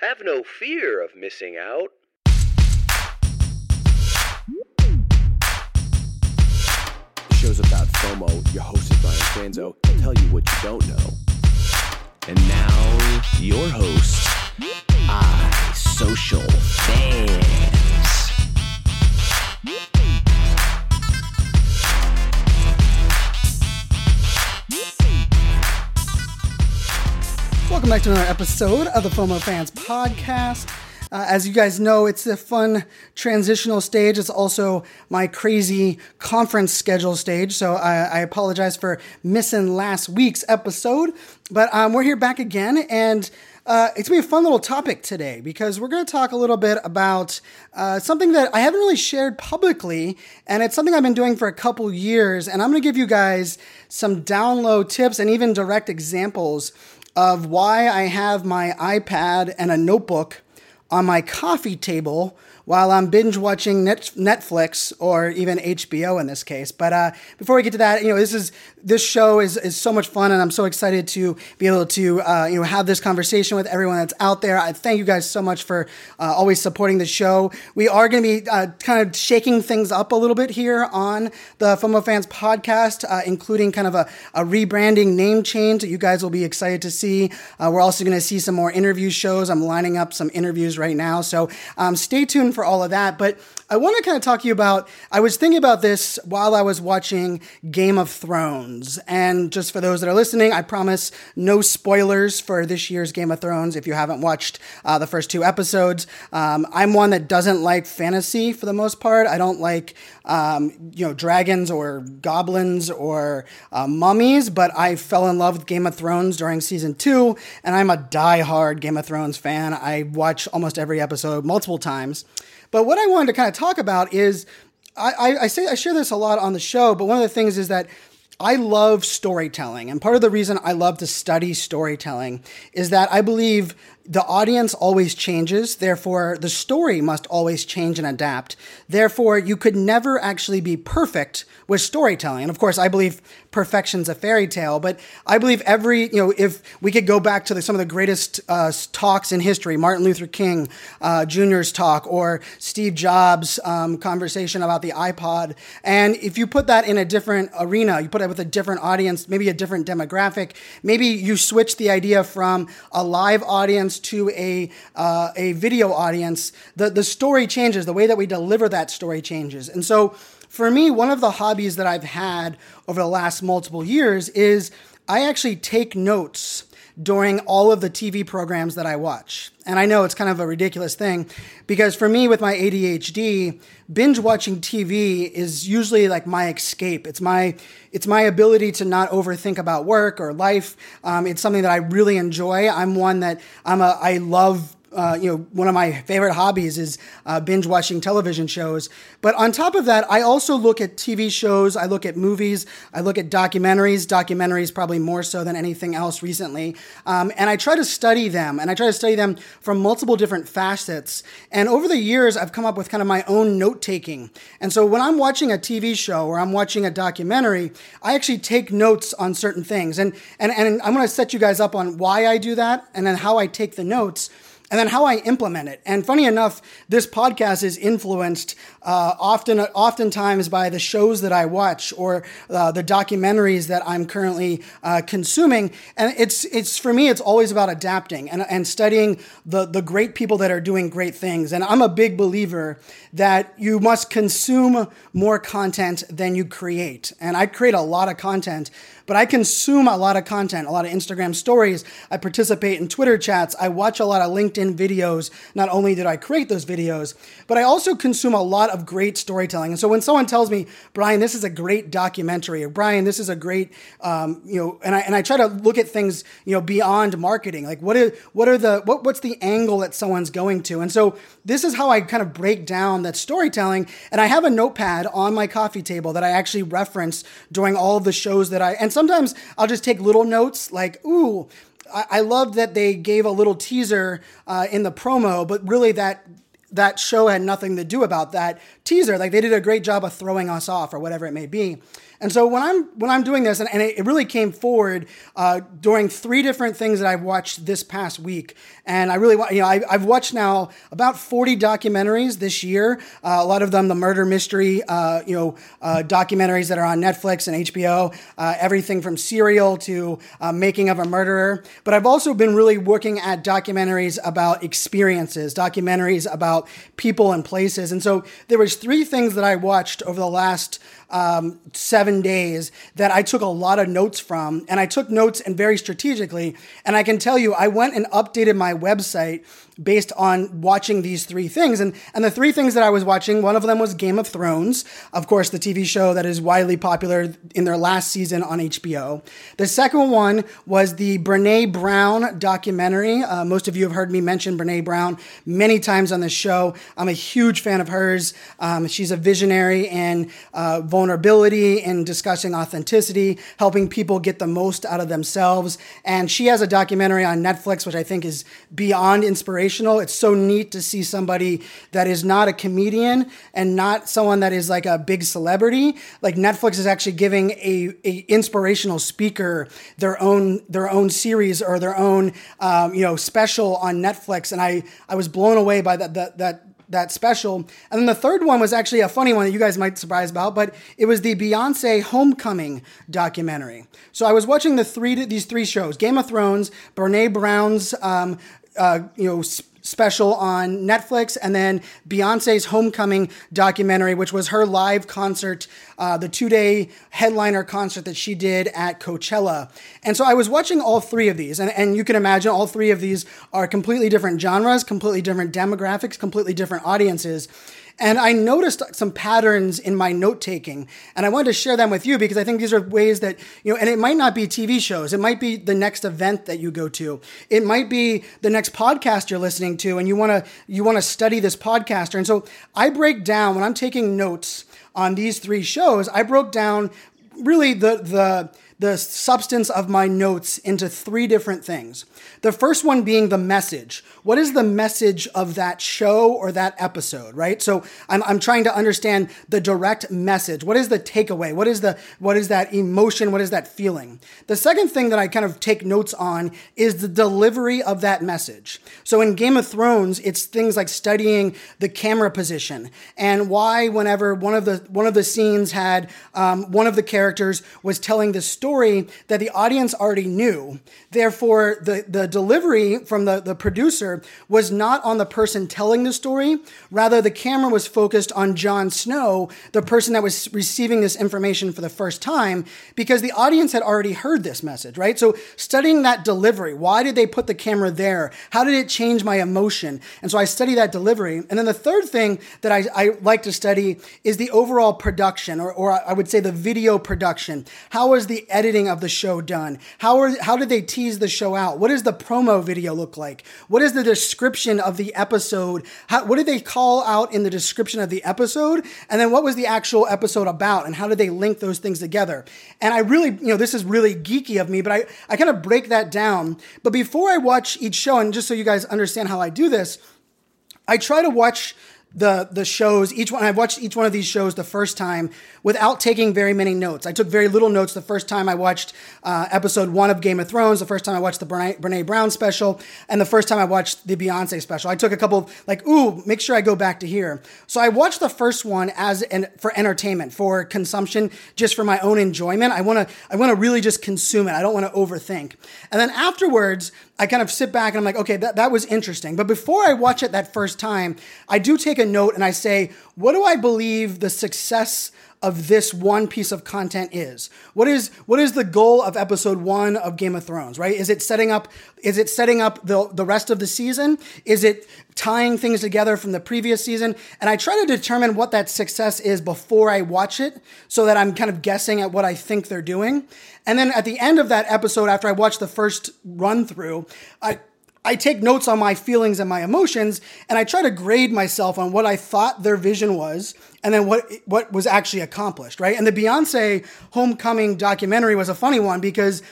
Have no fear of missing out. The show's about FOMO. Your host is Brian Fanzo. He'll tell you what you don't know. And now, your host, iSocialFanz. Welcome back to another episode of the FOMOFanz Podcast. Uh, as you guys know, it's a fun transitional stage. It's also my crazy conference schedule stage. So I, I apologize for missing last week's episode. But um, we're here back again, and uh, it's gonna be a fun little topic today because we're gonna talk a little bit about uh, something that I haven't really shared publicly, and it's something I've been doing for a couple years. And I'm gonna give you guys some download tips and even direct examples of why I have my iPad and a notebook on my coffee table while I'm binge watching Net- Netflix or even HBO in this case. But uh, before we get to that, you know, this is this show is is so much fun, and I'm so excited to be able to uh, you know have this conversation with everyone that's out there. I thank you guys so much for uh, always supporting the show. We are going to be uh, kind of shaking things up a little bit here on the FOMOFanz podcast, uh, including kind of a, a rebranding name change that you guys will be excited to see. Uh, we're also going to see some more interview shows. I'm lining up some interviews right now, so um, stay tuned for all of that. But I want to kind of talk to you about. I was thinking about this while I was watching Game of Thrones, and just for those that are listening, I promise no spoilers for this year's Game of Thrones. If you haven't watched uh, the first two episodes, um, I'm one that doesn't like fantasy for the most part. I don't like um, you know dragons or goblins or uh, mummies, but I fell in love with Game of Thrones during season two, and I'm a die-hard Game of Thrones fan. I watch almost every episode multiple times. But what I wanted to kind of talk about is I, I, I say I share this a lot on the show, but one of the things is that I love storytelling. And part of the reason I love to study storytelling is that I believe the audience always changes. Therefore, the story must always change and adapt. Therefore, you could never actually be perfect with storytelling. And of course, I believe perfection's a fairy tale, but I believe every, you know, if we could go back to the, some of the greatest uh, talks in history, Martin Luther King uh, Jr.'s talk or Steve Jobs' um, conversation about the iPod, and if you put that in a different arena, you put it with a different audience, maybe a different demographic, maybe you switch the idea from a live audience to a uh, a video audience, the the story changes. The way that we deliver that story changes, and so for me, one of the hobbies that I've had over the last multiple years is I actually take notes during all of the TV programs that I watch. And I know it's kind of a ridiculous thing because for me, with my ADHD, binge watching TV is usually like my escape. It's my it's my ability to not overthink about work or life. Um, it's something that I really enjoy. I'm one that I'm a I love uh, you know, one of my favorite hobbies is uh, binge watching television shows. But on top of that, I also look at TV shows, I look at movies, I look at documentaries, documentaries probably more so than anything else recently. Um, and I try to study them, and I try to study them from multiple different facets. And over the years, I've come up with kind of my own note taking. And so when I'm watching a TV show or I'm watching a documentary, I actually take notes on certain things. And, and, and I'm going to set you guys up on why I do that and then how I take the notes and then how I implement it. And funny enough, this podcast is influenced uh, often, oftentimes by the shows that I watch or uh, the documentaries that I'm currently uh, consuming. And it's it's for me, it's always about adapting and, and studying the the great people that are doing great things. And I'm a big believer that you must consume more content than you create. And I create a lot of content but I consume a lot of content, a lot of Instagram stories. I participate in Twitter chats. I watch a lot of LinkedIn videos. Not only did I create those videos, but I also consume a lot of great storytelling. And so when someone tells me, Brian, this is a great documentary, or Brian, this is a great, um, you know, and I and I try to look at things, you know, beyond marketing. Like what are what are the what what's the angle that someone's going to? And so this is how I kind of break down that storytelling. And I have a notepad on my coffee table that I actually reference during all of the shows that I and sometimes I'll just take little notes like, ooh, I, I loved that they gave a little teaser uh, in the promo, but really that that show had nothing to do about that teaser. Like they did a great job of throwing us off or whatever it may be. And so when I'm when I'm doing this, and, and it really came forward uh, during three different things that I've watched this past week, and I really want you know I, have watched now about 40 documentaries this year. Uh, a lot of them the murder mystery uh, you know uh, documentaries that are on Netflix and HBO. Uh, everything from Serial to uh, Making of a Murderer. But I've also been really working at documentaries about experiences, documentaries about people and places. And so there was three things that I watched over the last um, seven days that I took a lot of notes from, and I took notes and very strategically. And I can tell you, I went and updated my website based on watching these three things. And, and the three things that I was watching, one of them was Game of Thrones, of course, the TV show that is widely popular in their last season on HBO. The second one was the Brene Brown documentary. Uh, most of you have heard me mention Brene Brown many times on this show. I'm a huge fan of hers. Um, she's a visionary in uh, vulnerability and discussing authenticity, helping people get the most out of themselves. And she has a documentary on Netflix, which I think is beyond inspirational inspirational. It's so neat to see somebody that is not a comedian and not someone that is like a big celebrity. Like Netflix is actually giving a, a inspirational speaker their own their own series or their own um, you know special on Netflix, and I I was blown away by that that that that special. And then the third one was actually a funny one that you guys might surprise about, but it was the Beyonce Homecoming documentary. So I was watching the three these three shows: Game of Thrones, Brene Brown's um, uh, you know, special on Netflix, and then Beyonce's Homecoming documentary, which was her live concert, uh, the two day headliner concert that she did at Coachella. And so I was watching all three of these, and, and you can imagine all three of these are completely different genres, completely different demographics, completely different audiences. And I noticed some patterns in my note taking, and I wanted to share them with you because I think these are ways that, you know, and it might not be TV shows, it might be the next event that you go to, it might be the next podcast you're listening to, and you want to you want to study this podcaster. And so I break down when I'm taking notes on these three shows, I broke down really the the the substance of my notes into three different things. The first one being the message. What is the message of that show or that episode, right? So I'm, I'm trying to understand the direct message. What is the takeaway? What is the what is that emotion? What is that feeling? The second thing that I kind of take notes on is the delivery of that message. So in Game of Thrones, it's things like studying the camera position and why whenever one of the one of the scenes had um, one of the characters was telling the story that the audience already knew. Therefore, the the delivery from the, the producer was not on the person telling the story. Rather, the camera was focused on Jon Snow, the person that was receiving this information for the first time, because the audience had already heard this message, right? So studying that delivery, why did they put the camera there? How did it change my emotion? And so I study that delivery. And then the third thing that I, I like to study is the overall production, or, or I would say the video production. How was the editing of the show done? How, are, how did they tease the show out? What does the promo video look like? What is the description of the episode? How, what did they call out in the description of the episode? And then what was the actual episode about? And how did they link those things together? And I really, you know, this is really geeky of me, but I, I kind of break that down. But before I watch each show, and just so you guys understand how I do this, I try to watch the the shows each one I've watched each one of these shows the first time without taking very many notes. I took very little notes the first time I watched uh, episode one of Game of Thrones, the first time I watched the Brene, Brene Brown special, and the first time I watched the Beyonce special. I took a couple of, like ooh, make sure I go back to here. So I watched the first one as an for entertainment, for consumption, just for my own enjoyment. I want to I want to really just consume it. I don't want to overthink. And then afterwards, I kind of sit back and I'm like, okay, that, that was interesting. But before I watch it that first time, I do take a note and I say, what do I believe the success of this one piece of content is. What is what is the goal of episode 1 of Game of Thrones, right? Is it setting up is it setting up the the rest of the season? Is it tying things together from the previous season? And I try to determine what that success is before I watch it so that I'm kind of guessing at what I think they're doing. And then at the end of that episode after I watch the first run through, I I take notes on my feelings and my emotions, and I try to grade myself on what I thought their vision was, and then what what was actually accomplished, right? And the Beyonce Homecoming documentary was a funny one because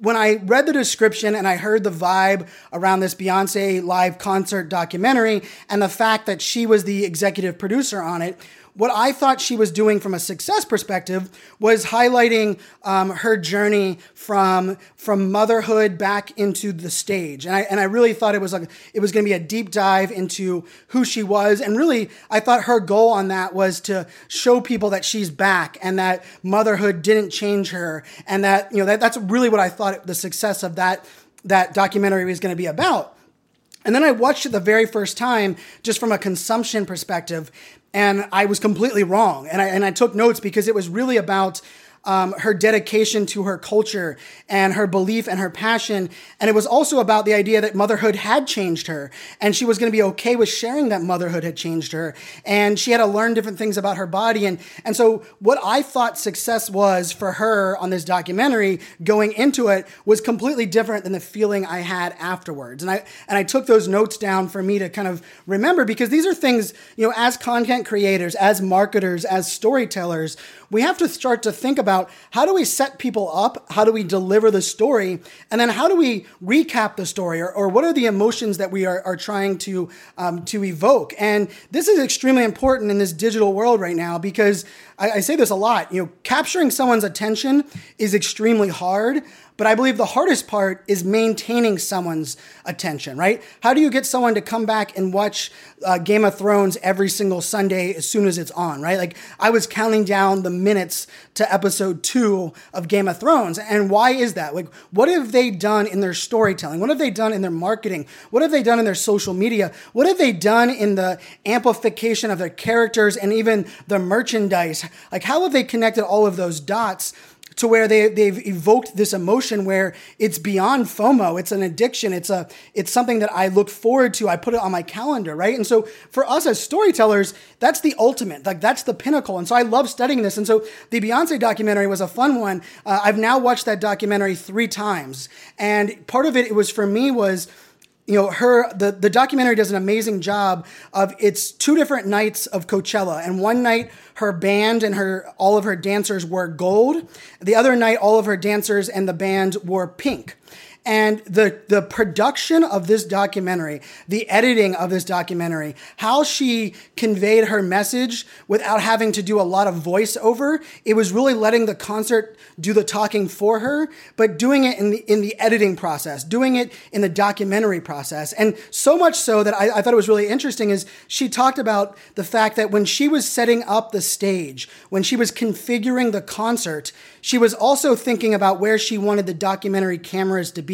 when I read the description and I heard the vibe around this Beyonce live concert documentary and the fact that she was the executive producer on it, what I thought she was doing from a success perspective was highlighting um, her journey from from motherhood back into the stage, and I and I really thought it was like it was going to be a deep dive into who she was, and really I thought her goal on that was to show people that she's back and that motherhood didn't change her, and that you know that that's really what I thought the success of that that documentary was going to be about. And then I watched it the very first time just from a consumption perspective, and I was completely wrong. And I, and I took notes because it was really about um, her dedication to her culture and her belief and her passion. And it was also about the idea that motherhood had changed her and she was going to be okay with sharing that motherhood had changed her. And she had to learn different things about her body. And, and so what I thought success was for her on this documentary going into it was completely different than the feeling I had afterwards. And I, and I took those notes down for me to kind of remember because these are things, you know, as content creators, as marketers, as storytellers, we have to start to think about how do we set people up? How do we deliver the story? And then how do we recap the story? Or, or what are the emotions that we are, are trying to, um, to evoke? And this is extremely important in this digital world right now because I, I say this a lot. You know, capturing someone's attention is extremely hard, but I believe the hardest part is maintaining someone's attention, right? How do you get someone to come back and watch uh, Game of Thrones every single Sunday as soon as it's on, right? Like I was counting down the minutes to episode two of Game of Thrones. And why is that? Like, what have they done in their storytelling? What have they done in their marketing? What have they done in their social media? What have they done in the amplification of their characters and even the merchandise? Like, how have they connected all of those dots? To where they they've evoked this emotion where it's beyond FOMO. It's an addiction. It's a it's something that I look forward to. I put it on my calendar, right? And so for us as storytellers, that's the ultimate. Like that's the pinnacle. And so I love studying this. And so the Beyonce documentary was a fun one. Uh, I've now watched that documentary three times, and part of it, it was for me was you know her the, the documentary does an amazing job of it's two different nights of coachella and one night her band and her all of her dancers wore gold the other night all of her dancers and the band wore pink and the the production of this documentary, the editing of this documentary, how she conveyed her message without having to do a lot of voiceover, it was really letting the concert do the talking for her, but doing it in the in the editing process, doing it in the documentary process, and so much so that I, I thought it was really interesting is she talked about the fact that when she was setting up the stage, when she was configuring the concert, she was also thinking about where she wanted the documentary cameras to be,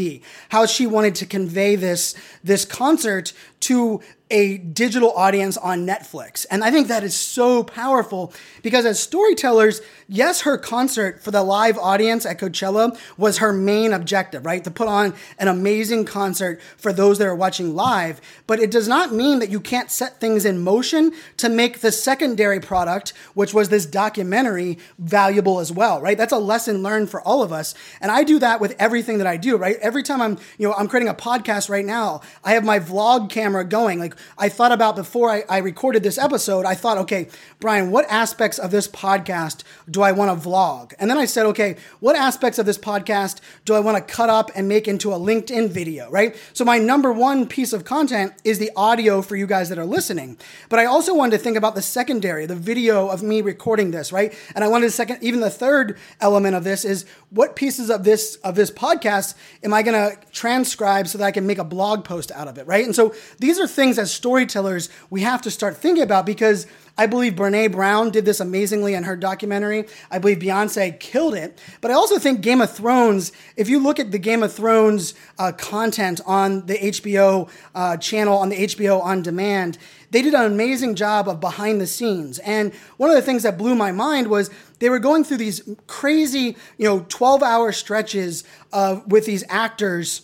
how she wanted to convey this, this concert to a digital audience on Netflix. And I think that is so powerful because as storytellers, yes, her concert for the live audience at Coachella was her main objective, right? To put on an amazing concert for those that are watching live. But it does not mean that you can't set things in motion to make the secondary product, which was this documentary, valuable as well, right? That's a lesson learned for all of us. And I do that with everything that I do, right? Every time I'm, you know, I'm creating a podcast right now, I have my vlog camera going. Like I thought about before I, I recorded this episode, I thought, okay, Brian, what aspects of this podcast do I want to vlog? And then I said, okay, what aspects of this podcast do I want to cut up and make into a LinkedIn video, right? So my number one piece of content is the audio for you guys that are listening. But I also wanted to think about the secondary, the video of me recording this, right? And I wanted to second, even the third element of this is what pieces of this of this podcast am I going to transcribe so that I can make a blog post out of it, right? And so these are things as storytellers we have to start thinking about because I believe Brene Brown did this amazingly in her documentary. I believe Beyonce killed it. But I also think Game of Thrones, if you look at the Game of Thrones uh, content on the HBO uh, channel, on the HBO On Demand, they did an amazing job of behind the scenes. And one of the things that blew my mind was they were going through these crazy, you know, 12 hour stretches of, with these actors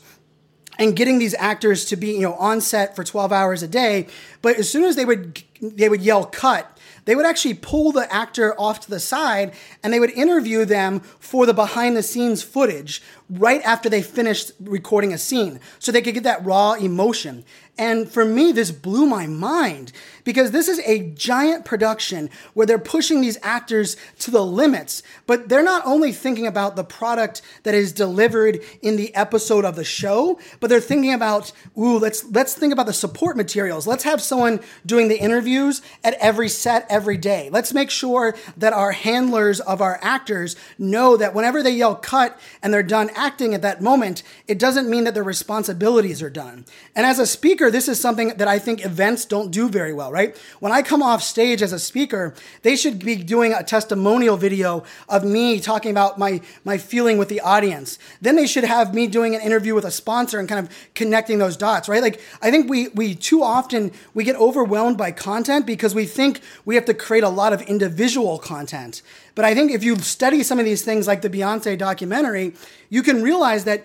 and getting these actors to be you know on set for 12 hours a day. But as soon as they would they would yell cut they would actually pull the actor off to the side and they would interview them for the behind the scenes footage right after they finished recording a scene so they could get that raw emotion. And for me, this blew my mind because this is a giant production where they're pushing these actors to the limits, but they're not only thinking about the product that is delivered in the episode of the show, but they're thinking about, ooh, let's let's think about the support materials. Let's have someone doing the interviews at every set every day. Let's make sure that our handlers of our actors know that whenever they yell cut and they're done acting at that moment, it doesn't mean that their responsibilities are done. And as a speaker, this is something that I think events don't do very well, right? When I come off stage as a speaker, they should be doing a testimonial video of me talking about my, my feeling with the audience. Then they should have me doing an interview with a sponsor and kind of connecting those dots, right? Like, I think we, we too often, we get overwhelmed by content because we think we have to create a lot of individual content. But I think if you study some of these things like the Beyonce documentary, you can realize that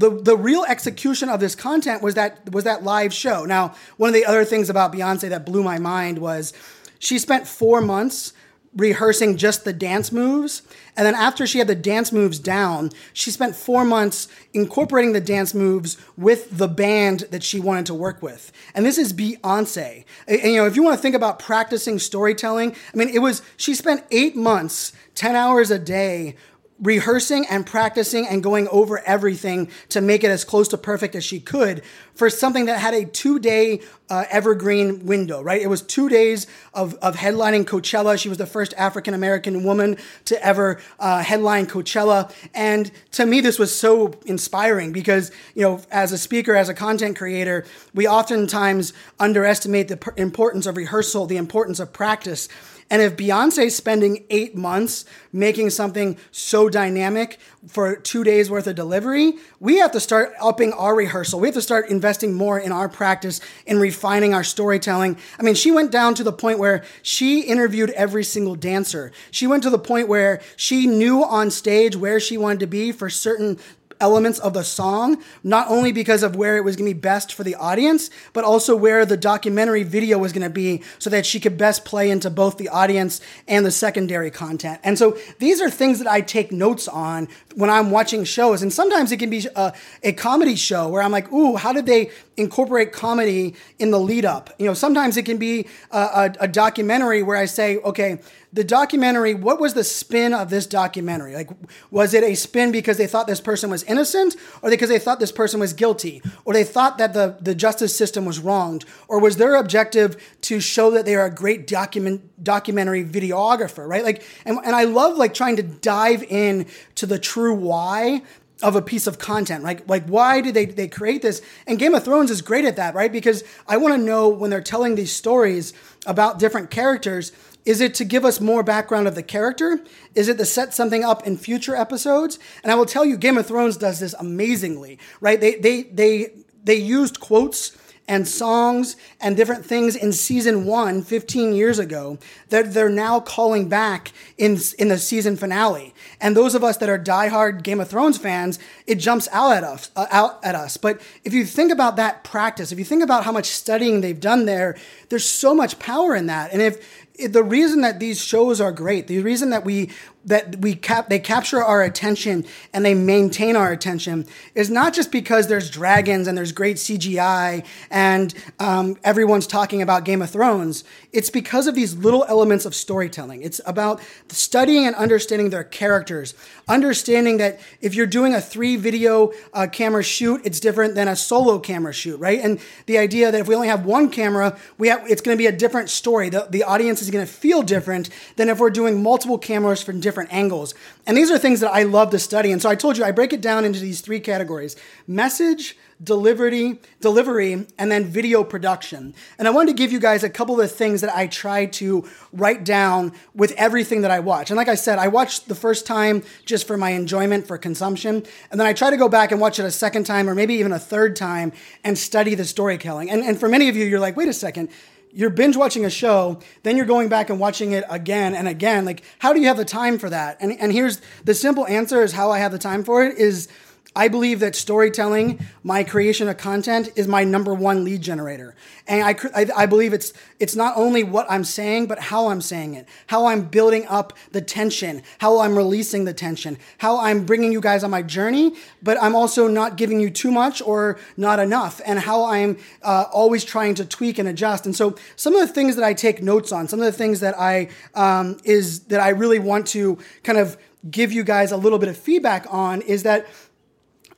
the the real execution of this content was that was that live show. Now, one of the other things about Beyonce that blew my mind was she spent 4 months rehearsing just the dance moves. And then after she had the dance moves down, she spent four months incorporating the dance moves with the band that she wanted to work with. And this is Beyonce. And, you know, if you want to think about practicing storytelling, I mean, it was, she spent eight months, 10 hours a day rehearsing and practicing and going over everything to make it as close to perfect as she could for something that had a two day uh, evergreen window, right? It was two days of, of headlining Coachella. She was the first African American woman to ever uh, headline Coachella. And to me, this was so inspiring because, you know, as a speaker, as a content creator, we oftentimes underestimate the importance of rehearsal, the importance of practice. And if Beyonce's spending eight months making something so dynamic for two days worth of delivery, we have to start upping our rehearsal. We have to start investing more in our practice in refining our storytelling. I mean, she went down to the point where she interviewed every single dancer. She went to the point where she knew on stage where she wanted to be for certain elements of the song, not only because of where it was going to be best for the audience, but also where the documentary video was going to be so that she could best play into both the audience and the secondary content. And so these are things that I take notes on when I'm watching shows. And sometimes it can be a, a comedy show where I'm like, ooh, how did they incorporate comedy in the lead up? You know, sometimes it can be a, a, a documentary where I say, okay, the documentary, what was the spin of this documentary? Like, was it a spin because they thought this person was innocent, or because they thought this person was guilty, or they thought that the, the justice system was wronged, or was their objective to show that they are a great document documentary videographer, right? Like, and, and I love like trying to dive in to the true why of a piece of content. Like, like why did they, they create this? And Game of Thrones is great at that, right? Because I want to know when they're telling these stories about different characters, is it to give us more background of the character? Is it to set something up in future episodes? And I will tell you, Game of Thrones does this amazingly, right? They they they they used quotes and songs and different things in season one 15 years ago that they're now calling back in, in the season finale. And those of us that are diehard Game of Thrones fans, it jumps out at us, uh, out at us. But if you think about that practice, if you think about how much studying they've done there, there's so much power in that. And if the reason that these shows are great, the reason that we that we cap they capture our attention and they maintain our attention is not just because there's dragons and there's great CGI and um, everyone's talking about Game of Thrones. It's because of these little elements of storytelling. It's about studying and understanding their characters, understanding that if you're doing a three video uh, camera shoot, it's different than a solo camera shoot, right? And the idea that if we only have one camera, we have it's going to be a different story. The, the audience is going to feel different than if we're doing multiple cameras from different different angles. And these are things that I love to study. And so I told you I break it down into these three categories message, delivery, delivery, and then video production. And I wanted to give you guys a couple of things that I try to write down with everything that I watch. And like I said, I watched the first time just for my enjoyment, for consumption. And then I try to go back and watch it a second time or maybe even a third time and study the storytelling. And, and for many of you, you're like, wait a second, you're binge watching a show, then you're going back and watching it again and again. Like, how do you have the time for that? And, and here's the simple answer is how I have the time for it is I believe that storytelling, my creation of content, is my number one lead generator. And I, I, I, believe it's, it's not only what I'm saying, but how I'm saying it, how I'm building up the tension, how I'm releasing the tension, how I'm bringing you guys on my journey, but I'm also not giving you too much or not enough, and how I'm uh, always trying to tweak and adjust. And so, some of the things that I take notes on, some of the things that I um, is that I really want to kind of give you guys a little bit of feedback on is that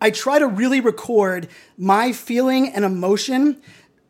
I try to really record my feeling and emotion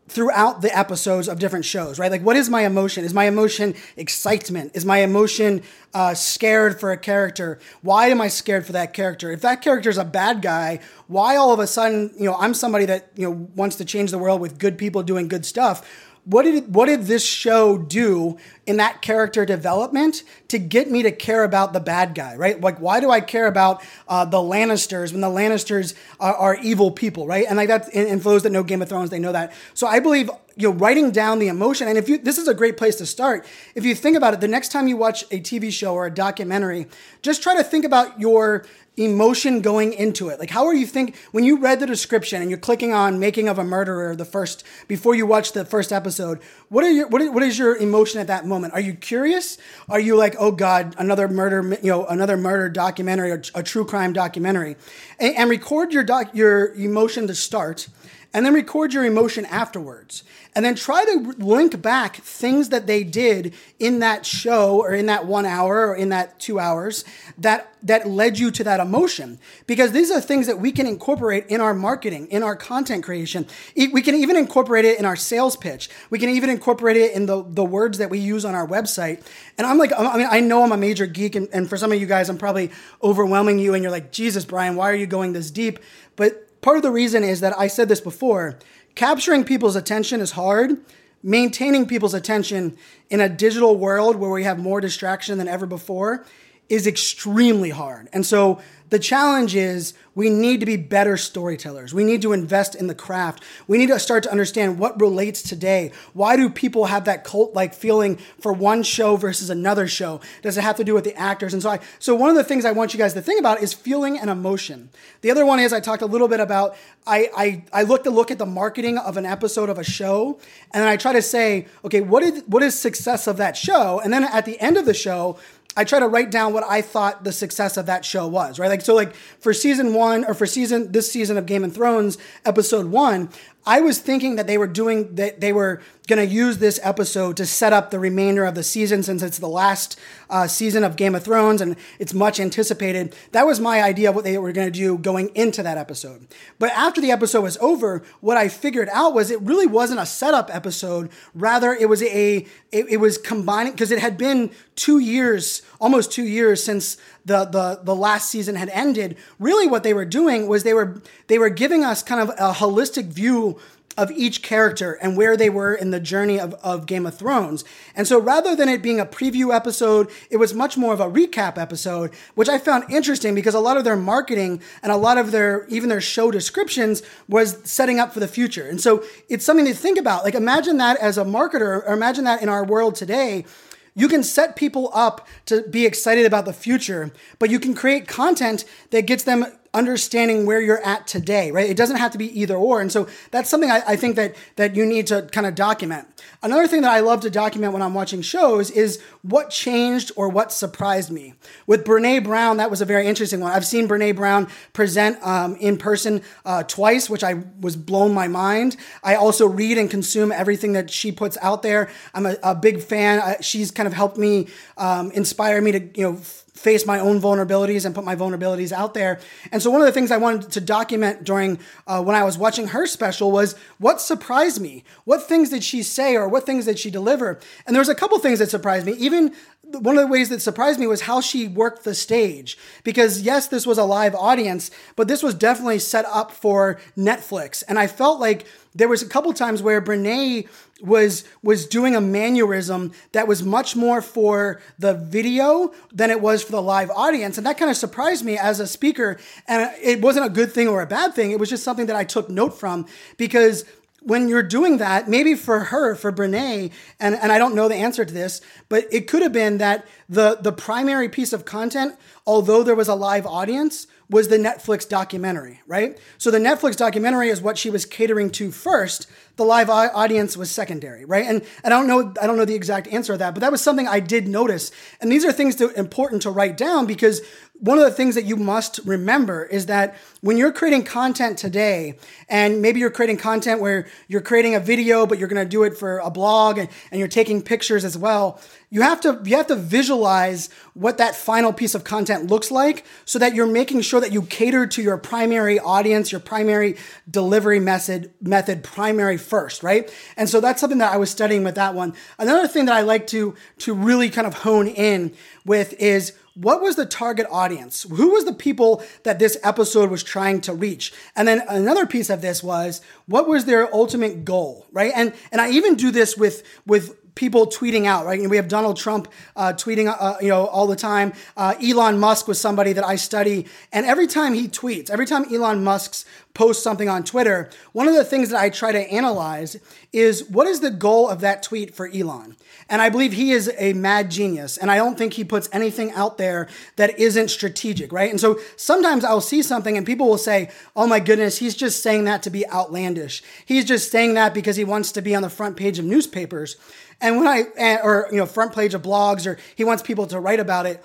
throughout the episodes of different shows, right? Like, what is my emotion? Is my emotion excitement? Is my emotion uh, scared for a character? Why am I scared for that character? If that character is a bad guy, why all of a sudden, you know, I'm somebody that, you know, wants to change the world with good people doing good stuff what did what did this show do in that character development to get me to care about the bad guy right? Like why do i care about uh, the lannisters when the lannisters are, are, evil people right? And like that and, and for those that know game of thrones they know that. So i believe you know writing down the emotion and if you this is a great place to start. If you think about it the next time you watch a tv show or a documentary just try to think about your emotion going into it? Like, how are you think when you read the description and you're clicking on "Making of a Murderer" the first before you watch the first episode? What are your what is, what is your emotion at that moment? Are you curious? Are you like, oh God, another murder, you know, another murder documentary or a true crime documentary, and, and record your doc your emotion to start, and then record your emotion afterwards. And then try to link back things that they did in that show or in that one hour or in that two hours that that led you to that emotion. Because these are things that we can incorporate in our marketing in our content creation. We can even incorporate it in our sales pitch. We can even incorporate it in the, the words that we use on our website and i'm like i mean i know i'm a major geek and, and for some of you guys i'm probably overwhelming you and you're like jesus brian why are you going this deep but part of the reason is that i said this before capturing people's attention is hard. Maintaining people's attention in a digital world where we have more distraction than ever before is extremely hard. And so the challenge is we need to be better storytellers. We need to invest in the craft. We need to start to understand what relates today. Why do people have that cult like feeling for one show versus another show? Does it have to do with the actors? And so I so one of the things I want you guys to think about is feeling and emotion. The other one is I talked a little bit about I I, I look to look at the marketing of an episode of a show and then I try to say, okay, what is what is success of that show? And then at the end of the show, I try to write down what I thought the success of that show was, right? Like, so like for season one or for season, this season of Game of Thrones, episode one, I was thinking that they were doing that they were going to use this episode to set up the remainder of the season since it's the last uh, season of Game of Thrones and it's much anticipated. That was my idea of what they were going to do going into that episode. But after the episode was over, what I figured out was it really wasn't a setup episode. Rather, it was a it, it was combining because it had been two years, almost two years since the, the the last season had ended. Really, what they were doing was they were they were giving us kind of a holistic view of each character and where they were in the journey of, of Game of Thrones. And so rather than it being a preview episode, it was much more of a recap episode, which I found interesting because a lot of their marketing and a lot of their, even their show descriptions was setting up for the future. And so it's something to think about. Like imagine that as a marketer or imagine that in our world today you can set people up to be excited about the future, but you can create content that gets them understanding where you're at today, right? It doesn't have to be either or. And so that's something I, I, think that that you need to kind of document. Another thing that I love to document when I'm watching shows is what changed or what surprised me. With Brene Brown, that was a very interesting one. I've seen Brene Brown present um, in person uh, twice, which I was blown my mind. I also read and consume everything that she puts out there. I'm a, a big fan. I, she's kind of helped me um, inspire me to you know face my own vulnerabilities and put my vulnerabilities out there. And so one of the things I wanted to document during uh, when I was watching her special was what surprised me. What things did she say or what things did she deliver? And there was a couple things that surprised me. Even one of the ways that surprised me was how she worked the stage. Because yes, this was a live audience, but this was definitely set up for Netflix. And I felt like there was a couple times where Brene was was doing a mannerism that was much more for the video than it was for the live audience. And that kind of surprised me as a speaker. And it wasn't a good thing or a bad thing. It was just something that I took note from because when you're doing that, maybe for her, for Brene, and, and I don't know the answer to this, but it could have been that the, the primary piece of content, although there was a live audience, was the Netflix documentary, right? So the Netflix documentary is what she was catering to first. The live audience was secondary, right? And, and I don't know, I don't know the exact answer to that, but that was something I did notice. And these are things that important to write down because one of the things that you must remember is that when you're creating content today, and maybe you're creating content where you're creating a video, but you're going to do it for a blog and, and you're taking pictures as well, you have to you have to visualize what that final piece of content looks like so that you're making sure that you cater to your primary audience, your primary delivery method, method primary first, right? And so that's something that I was studying with that one. Another thing that I like to, to really kind of hone in with is what was the target audience? Who was the people that this episode was trying to reach? And then another piece of this was what was their ultimate goal, right? And and I even do this with with people tweeting out, right? And we have Donald Trump uh, tweeting, uh, you know, all the time. Uh, Elon Musk was somebody that I study, and every time he tweets, every time Elon Musk's post something on Twitter, one of the things that I try to analyze is what is the goal of that tweet for Elon? And I believe he is a mad genius. And I don't think he puts anything out there that isn't strategic, right? And so sometimes I'll see something and people will say, oh my goodness, he's just saying that to be outlandish. He's just saying that because he wants to be on the front page of newspapers. And when I, eh, or, you know, front page of blogs, or he wants people to write about it.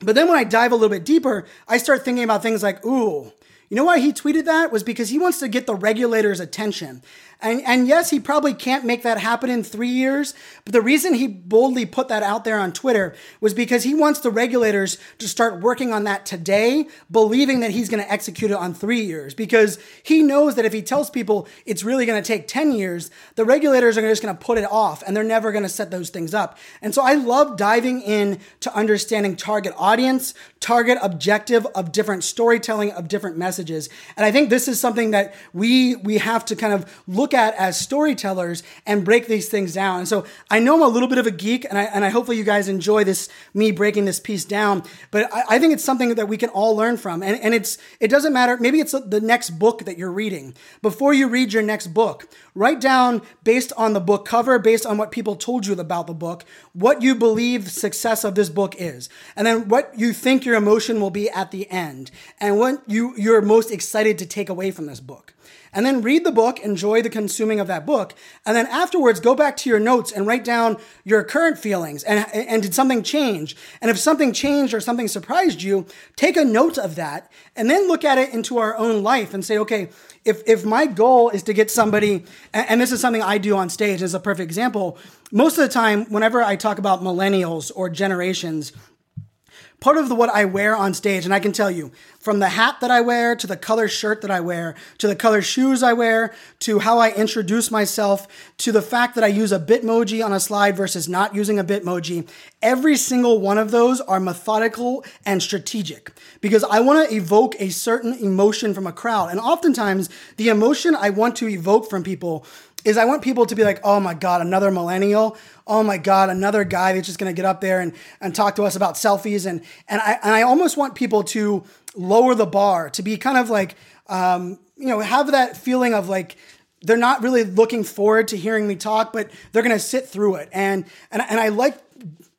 But then when I dive a little bit deeper, I start thinking about things like, ooh, you know why he tweeted that? Was because he wants to get the regulators' attention. And, and yes, he probably can't make that happen in three years. But the reason he boldly put that out there on Twitter was because he wants the regulators to start working on that today, believing that he's going to execute it on three years. Because he knows that if he tells people it's really going to take 10 years, the regulators are just going to put it off and they're never going to set those things up. And so I love diving in to understanding target audience, target objective of different storytelling of different messages. And I think this is something that we, we have to kind of look look at as storytellers and break these things down. And so I know I'm a little bit of a geek, and I, and I hopefully you guys enjoy this me breaking this piece down. But I, I think it's something that we can all learn from. And, and it's it doesn't matter. Maybe it's the next book that you're reading. Before you read your next book, write down based on the book cover, based on what people told you about the book, what you believe the success of this book is, and then what you think your emotion will be at the end, and what you you're most excited to take away from this book and then read the book, enjoy the consuming of that book, and then afterwards go back to your notes and write down your current feelings and, and did something change? And if something changed or something surprised you, take a note of that and then look at it into our own life and say, okay, if, if my goal is to get somebody, and, and this is something I do on stage as a perfect example, most of the time, whenever I talk about millennials or generations, part of the, what I wear on stage, and I can tell you from the hat that I wear to the color shirt that I wear to the color shoes I wear to how I introduce myself to the fact that I use a Bitmoji on a slide versus not using a Bitmoji, every single one of those are methodical and strategic because I want to evoke a certain emotion from a crowd. And oftentimes, the emotion I want to evoke from people is I want people to be like, oh my God, another millennial. Oh my God, another guy that's just gonna get up there and, and talk to us about selfies. And, and, I, and I almost want people to lower the bar, to be kind of like, um, you know, have that feeling of like, they're not really looking forward to hearing me talk, but they're gonna sit through it. And, and, and I like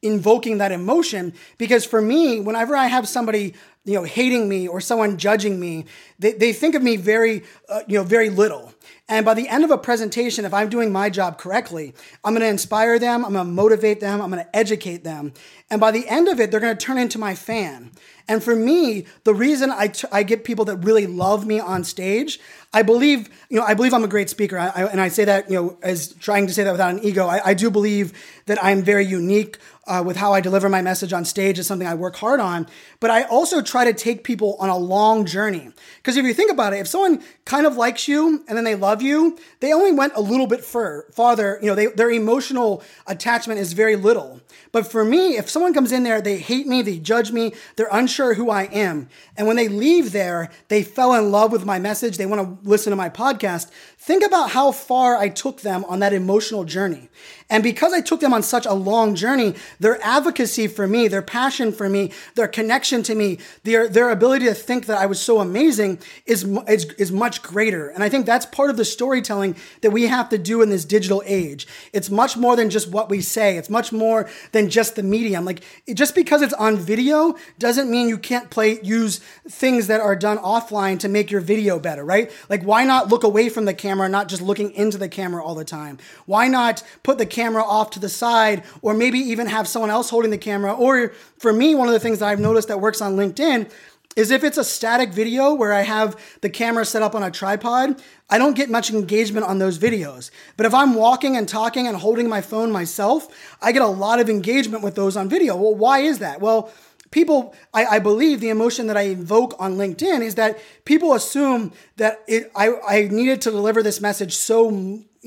invoking that emotion because for me, whenever I have somebody you know hating me or someone judging me, they, they think of me very uh, you know very little. And by the end of a presentation, if I'm doing my job correctly, I'm going to inspire them, I'm going to motivate them, I'm going to educate them. And by the end of it, they're going to turn into my fan. And for me, the reason I, t- I get people that really love me on stage, I believe, you know, I believe I'm a great speaker. I, I, and I say that, you know, as trying to say that without an ego. I, I do believe that I'm very unique uh, with how I deliver my message on stage is something I work hard on. But I also try to take people on a long journey. Because if you think about it, if someone kind of likes you and then they love you, they only went a little bit fur, farther. You know, they, their emotional attachment is very little. But for me, if someone comes in there, they hate me, they judge me, they're unsure who I am. And when they leave there, they fell in love with my message, they want to listen to my podcast. Think about how far I took them on that emotional journey. And because I took them on such a long journey, their advocacy for me, their passion for me, their connection to me, their, their ability to think that I was so amazing is, is, is much greater. And I think that's part of the storytelling that we have to do in this digital age. It's much more than just what we say. It's much more than just the medium. Like just because it's on video doesn't mean you can't play, use things that are done offline to make your video better, right? Like why not look away from the camera, not just looking into the camera all the time? Why not put the camera off to the side, or maybe even have someone else holding the camera. Or for me, one of the things that I've noticed that works on LinkedIn is if it's a static video where I have the camera set up on a tripod, I don't get much engagement on those videos. But if I'm walking and talking and holding my phone myself, I get a lot of engagement with those on video. Well, why is that? Well, people I, I, believe the emotion that i invoke on linkedin is that people assume that it, I, I needed to deliver this message so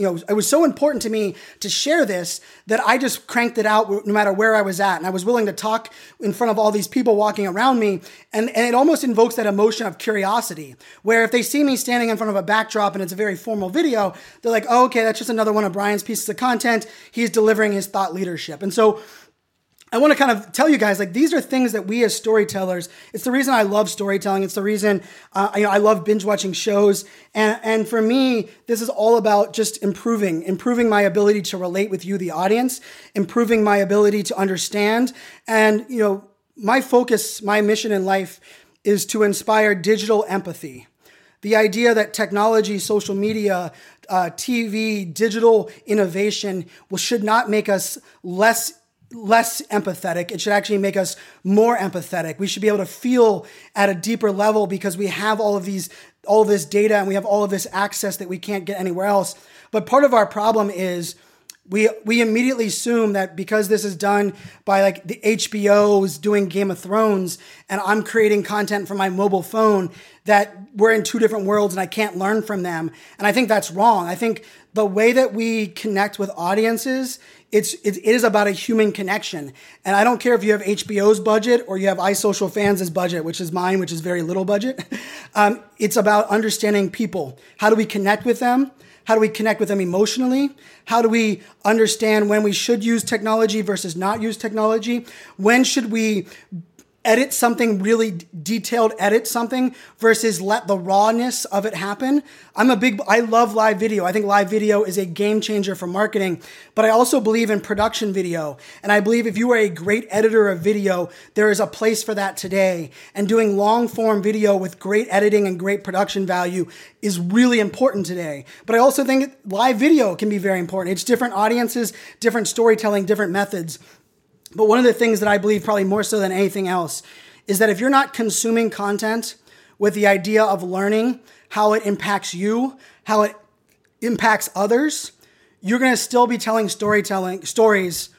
you know it was so important to me to share this that i just cranked it out no matter where i was at. And i was willing to talk in front of all these people walking around me. And, and it almost invokes that emotion of curiosity where if they see me standing in front of a backdrop and it's a very formal video they're like oh, okay that's just another one of brian's pieces of content. He's delivering his thought leadership. And so I want to kind of tell you guys like these are things that we as storytellers. It's the reason I love storytelling. It's the reason uh, you know I love binge watching shows. And and for me, this is all about just improving, improving my ability to relate with you, the audience, improving my ability to understand. And you know, my focus, my mission in life is to inspire digital empathy. The idea that technology, social media, uh, TV, digital innovation should not make us less less empathetic. It should actually make us more empathetic. We should be able to feel at a deeper level because we have all of these, all of this data and we have all of this access that we can't get anywhere else. But part of our problem is we we immediately assume that because this is done by like the HBO's doing Game of Thrones and I'm creating content for my mobile phone that we're in two different worlds and I can't learn from them. And I think that's wrong. I think the way that we connect with audiences it's it is about a human connection and i don't care if you have hbo's budget or you have iSocialFanz' budget which is mine which is very little budget um, it's about understanding people how do we connect with them how do we connect with them emotionally? How do we understand when we should use technology versus not use technology? When should we edit something really detailed edit something versus let the rawness of it happen. I'm a big i love live video. I think live video is a game changer for marketing but i also believe in production video. And i believe if you are a great editor of video there is a place for that today. And doing long form video with great editing and great production value is really important today. But i also think live video can be very important. It's different audiences different storytelling different methods but one of the things that I believe, probably more so than anything else, is that if you're not consuming content with the idea of learning how it impacts you, how it impacts others, you're going to still be telling storytelling stories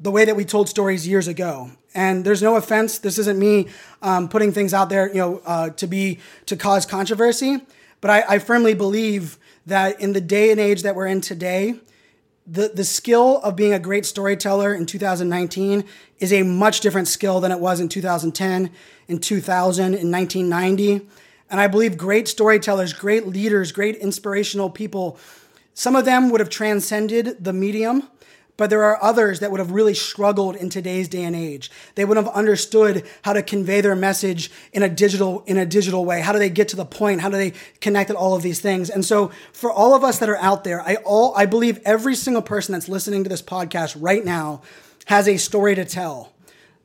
the way that we told stories years ago. And there's no offense. This isn't me um, putting things out there, you know, uh, to be to cause controversy. But I, I firmly believe that in the day and age that we're in today, the the skill of being a great storyteller in 2019 is a much different skill than it was in 2010, in 2000, in 1990. And I believe great storytellers, great leaders, great inspirational people, some of them would have transcended the medium but there are others that would have really struggled in today's day and age. They would have understood how to convey their message in a digital in a digital way. How do they get to the point? How do they connect all of these things? And so for all of us that are out there, I all I believe every single person that's listening to this podcast right now has a story to tell.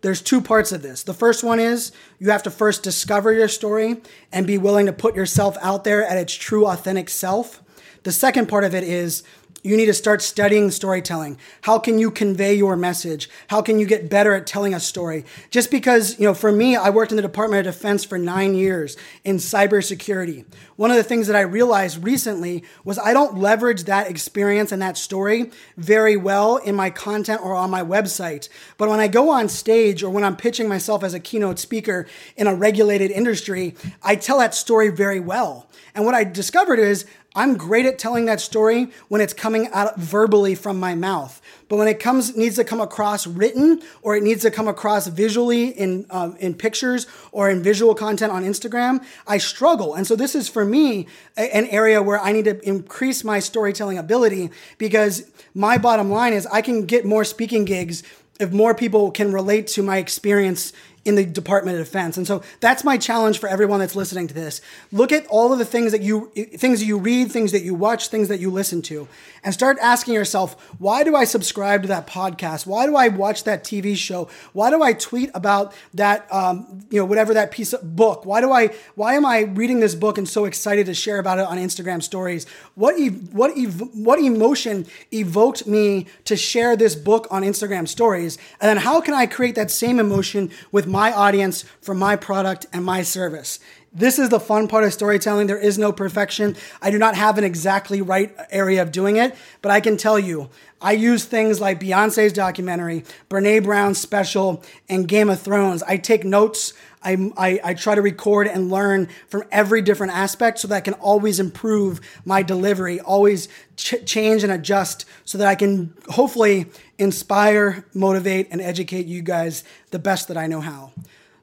There's two parts of this. The first one is you have to first discover your story and be willing to put yourself out there at its true authentic self. The second part of it is you need to start studying storytelling. How can you convey your message? How can you get better at telling a story? Just because, you know, for me, I worked in the Department of Defense for nine years in cybersecurity. One of the things that I realized recently was I don't leverage that experience and that story very well in my content or on my website. But when I go on stage or when I'm pitching myself as a keynote speaker in a regulated industry, I tell that story very well. And what I discovered is I'm great at telling that story when it's coming out verbally from my mouth. But when it comes needs to come across written or it needs to come across visually in um, in pictures or in visual content on Instagram, I struggle. And so this is for me a, an area where I need to increase my storytelling ability because my bottom line is I can get more speaking gigs if more people can relate to my experience in the Department of Defense. And so that's my challenge for everyone that's listening to this. Look at all of the things that you things that you read, things that you watch, things that you listen to, and start asking yourself, why do I subscribe to that podcast? Why do I watch that TV show? Why do I tweet about that um, you know whatever that piece of book? Why do I why am I reading this book and so excited to share about it on Instagram stories? What ev- what ev- what emotion evoked me to share this book on Instagram stories? And then how can I create that same emotion with my audience for my product and my service. This is the fun part of storytelling. There is no perfection. I do not have an exactly right area of doing it, but I can tell you, I use things like Beyonce's documentary, Brene Brown's special, and Game of Thrones. I take notes. I, I, I, try to record and learn from every different aspect so that I can always improve my delivery, always ch- change and adjust so that I can hopefully inspire, motivate, and educate you guys the best that I know how.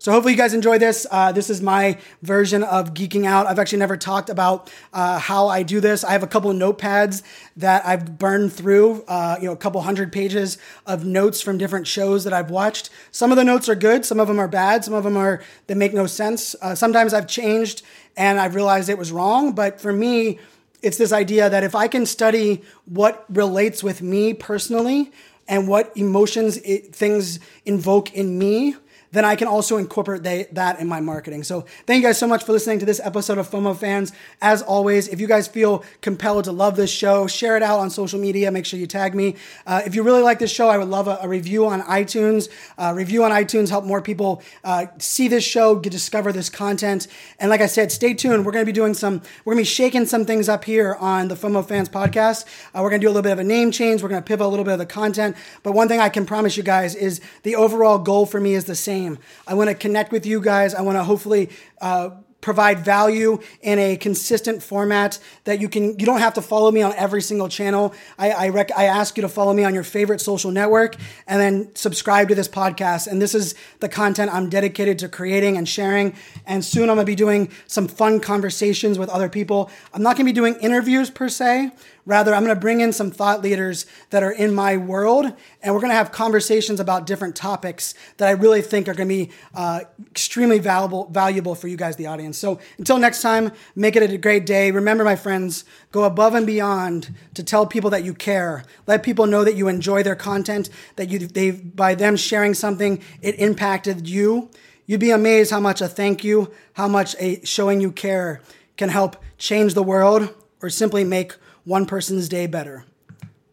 So hopefully you guys enjoy this. Uh, this is my version of geeking out. I've actually never talked about uh, how I do this. I have a couple of notepads that I've burned through, uh, you know, a couple hundred pages of notes from different shows that I've watched. Some of the notes are good, some of them are bad, some of them are that make no sense. Uh, sometimes I've changed and I've realized it was wrong, but for me, it's this idea that if I can study what relates with me personally and what emotions it, things invoke in me, then I can also incorporate they, that in my marketing. So thank you guys so much for listening to this episode of FOMOFanz. As always, if you guys feel compelled to love this show, share it out on social media. Make sure you tag me. Uh, if you really like this show, I would love a, a review on iTunes. Uh, review on iTunes help more people uh, see this show, get, discover this content. And like I said, stay tuned. We're going to be doing some, we're going to be shaking some things up here on the FOMOFanz podcast. Uh, we're going to do a little bit of a name change. We're going to pivot a little bit of the content. But one thing I can promise you guys is the overall goal for me is the same same. I want to connect with you guys. I want to hopefully uh, provide value in a consistent format that you can you don't have to follow me on every single channel i I, rec- I ask you to follow me on your favorite social network and then subscribe to this podcast and this is the content i'm dedicated to creating and sharing and soon i'm going to be doing some fun conversations with other people i'm not going to be doing interviews per se Rather, I'm going to bring in some thought leaders that are in my world, and we're going to have conversations about different topics that I really think are going to be uh, extremely valuable, valuable for you guys, the audience. So until next time, make it a great day. Remember, my friends, go above and beyond to tell people that you care. Let people know that you enjoy their content, that you they by them sharing something, it impacted you. You'd be amazed how much a thank you, how much a showing you care can help change the world or simply make one person's day better.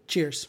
Cheers.